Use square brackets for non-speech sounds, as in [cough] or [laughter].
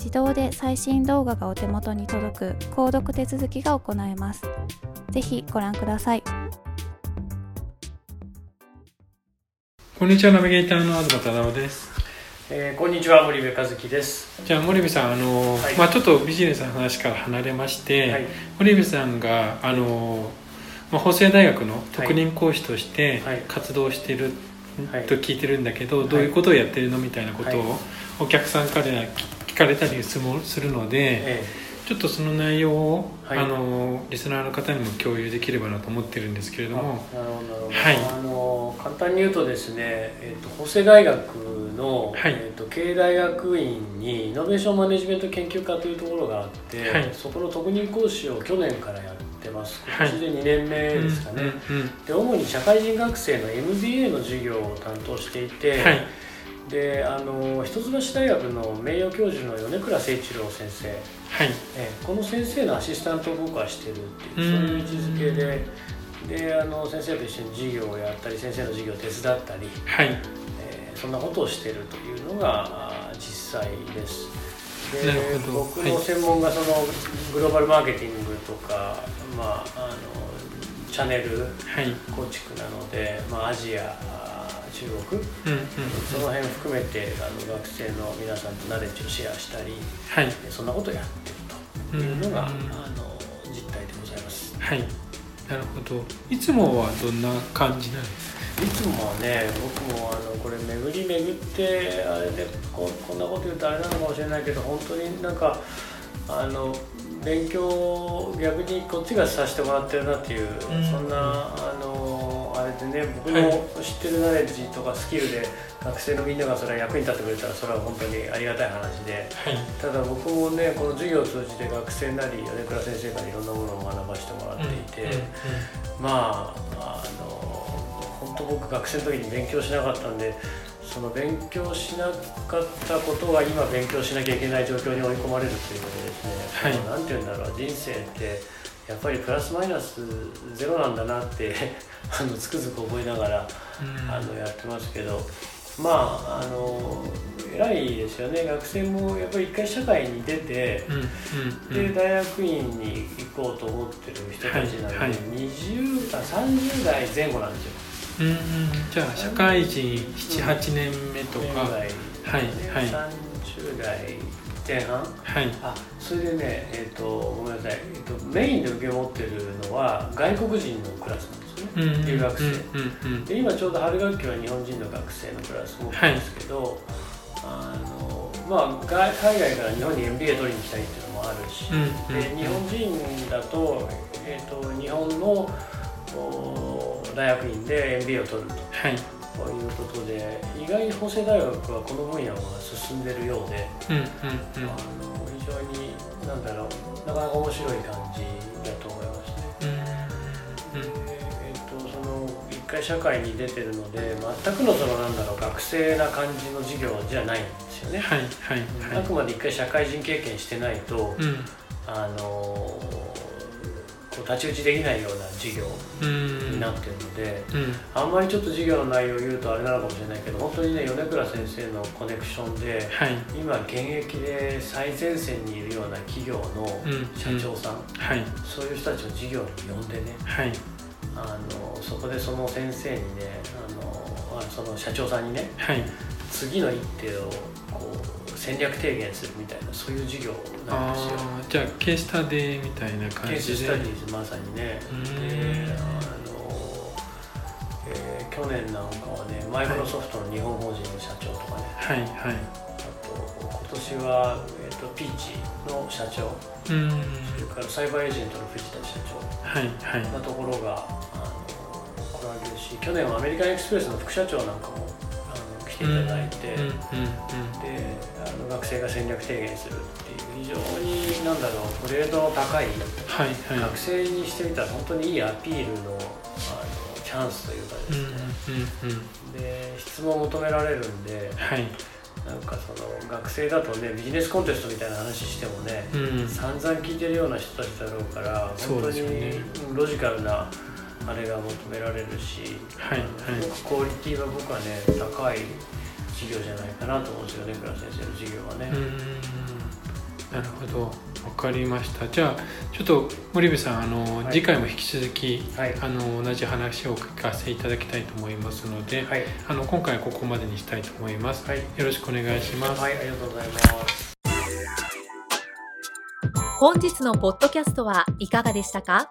自動で最新動画がお手元に届く購読手続きが行えます。ぜひご覧ください。こんにちは、ナビゲーターの東忠夫です。えー、こんにちは、森部和樹です。じゃあ、森部さん、あの、はい、まあ、ちょっとビジネスの話から離れまして。はい、森部さんが、あの、まあ、法政大学の特任講師として活動していると聞いてるんだけど、どういうことをやってるのみたいなことをお客さんからかれたりするので、ええ、ちょっとその内容を、はい、あのリスナーの方にも共有できればなと思ってるんですけれども。なるほどなるほど、はい、あの簡単に言うとですね、えーと、法政大学の、はい、えーと、経営大学院にイノベーションマネジメント研究科というところがあって、はい、そこの特任講師を去年からやってます。今年で2年目ですかね、で主に社会人学生の MBA の授業を担当していて、であの一橋大学の名誉教授の米倉誠一郎先生、はい。えこの先生のアシスタントを僕はしてるっていうそういう位置づけで。であの先生と一緒に授業をやったり先生の授業を手伝ったり、はい。えー、そんなことをしてるというのが実際です。で僕の専門がそのグローバルマーケティングとか、まあ、あのチャンネル構築なので、まあ、アジア中国、うんうん。うん、その辺含めてあの学生の皆さんとナレッジをシェアしたり、はい、そんなことをやってるというのが、うんうん、あの実態でございます。はい。なるほど。いつもはどんな感じなんですか？いつもはね僕もあのこれ巡り巡ってあれでここんなこと言うとあれなのかもしれないけど本当になんかあの勉強逆にこっちがさせてもらってるなっていう、うん、そんなあのあれでね僕の知ってるナレッジとかスキルで学生のみんながそれは役に立ってくれたらそれは本当にありがたい話で、はい、ただ僕もねこの授業を通じて学生なり米倉先生からいろんなものを学ばせてもらっていて、うんうんうん、まああの本当僕学生の時に勉強しなかったんでその勉強しなかったことが今勉強しなきゃいけない状況に追い込まれるということですね。はい、なんて言うんだろう人生ってやっぱりプラスマイナスゼロなんだなって [laughs] あのつくづく覚えながら、あのやってますけどまああの偉いですよね。学生もやっぱり一回社会に出て、で大学院に行こうと思ってる人たちなので、はい、20あ30代前後なんですよ。うんじゃあ社会人78年目とか、はいはい。30代前半？はい。あそれでねえっ、ー、とごめんなさい、えーと、メインで受け持ってるのは外国人のクラスなんですよね、留学生、で今ちょうど春学期は日本人の学生のクラス持ってるんですけど、はい、あのまあ海外から日本に MBA 取りに来たいっていうのももあるし、で日本人だと,、えーと、日本の大学院で MBA を取ると。はいということで意外に法政大学はこの分野が進んでるようで、うんうんうん、あの非常に何だろうなかなか面白い感じだと思いますね。うんうん、えー、っとその一回社会に出てるので全くのそのなんだろう学生な感じの授業じゃないんですよね。はいはいはい、あくまで一回社会人経験してないと、うん、あのこう太刀打ちできないような授業になってるので、うん、あんまりちょっと授業の内容を言うとあれなのかもしれないけど本当にね米倉先生のコネクションで、はい、今現役で最前線にいるような企業の社長さん、うん。はい、そういう人たちを授業に呼んでね、はい、あのそこでその先生にねあのその社長さんにね、次の一手をこう戦略提言するみたいなそういう授業なんですよ。じゃあケースタディみたいな感じで。ケーススタディーズまさにねであの、えー、去年なんかはねマイクロソフトの日本法人の社長とかねはいはい。あと今年は、えーと、ピーチの社長。うん。それからサイバーエージェントの藤田社長。はいはい。なところがあの来られるし去年はアメリカンエクスプレスの副社長なんかもていただいて、であの学生が戦略提言するっていう非常になんだろうグレードの高い、はいはい、学生にしてみたら本当にいいアピールのあのチャンスというかですね、で質問を求められるんで、はい、なんかその学生だとねビジネスコンテストみたいな話してもね、うん、散々聞いてるような人たちだろうから本当にロジカルなあれが求められるし、はいはい、すごくクオリティは僕はね高い授業じゃないかなと思うんですよね倉先生の授業はね。なるほど。分かりました。じゃあちょっと森部さんあの、はい、次回も引き続き、はい、あの同じ話を聞かせていただきたいと思いますので、はい、あの今回はここまでにしたいと思います、よろしくお願いします。はいありがとうございます。本日のポッドキャストはいかがでしたか？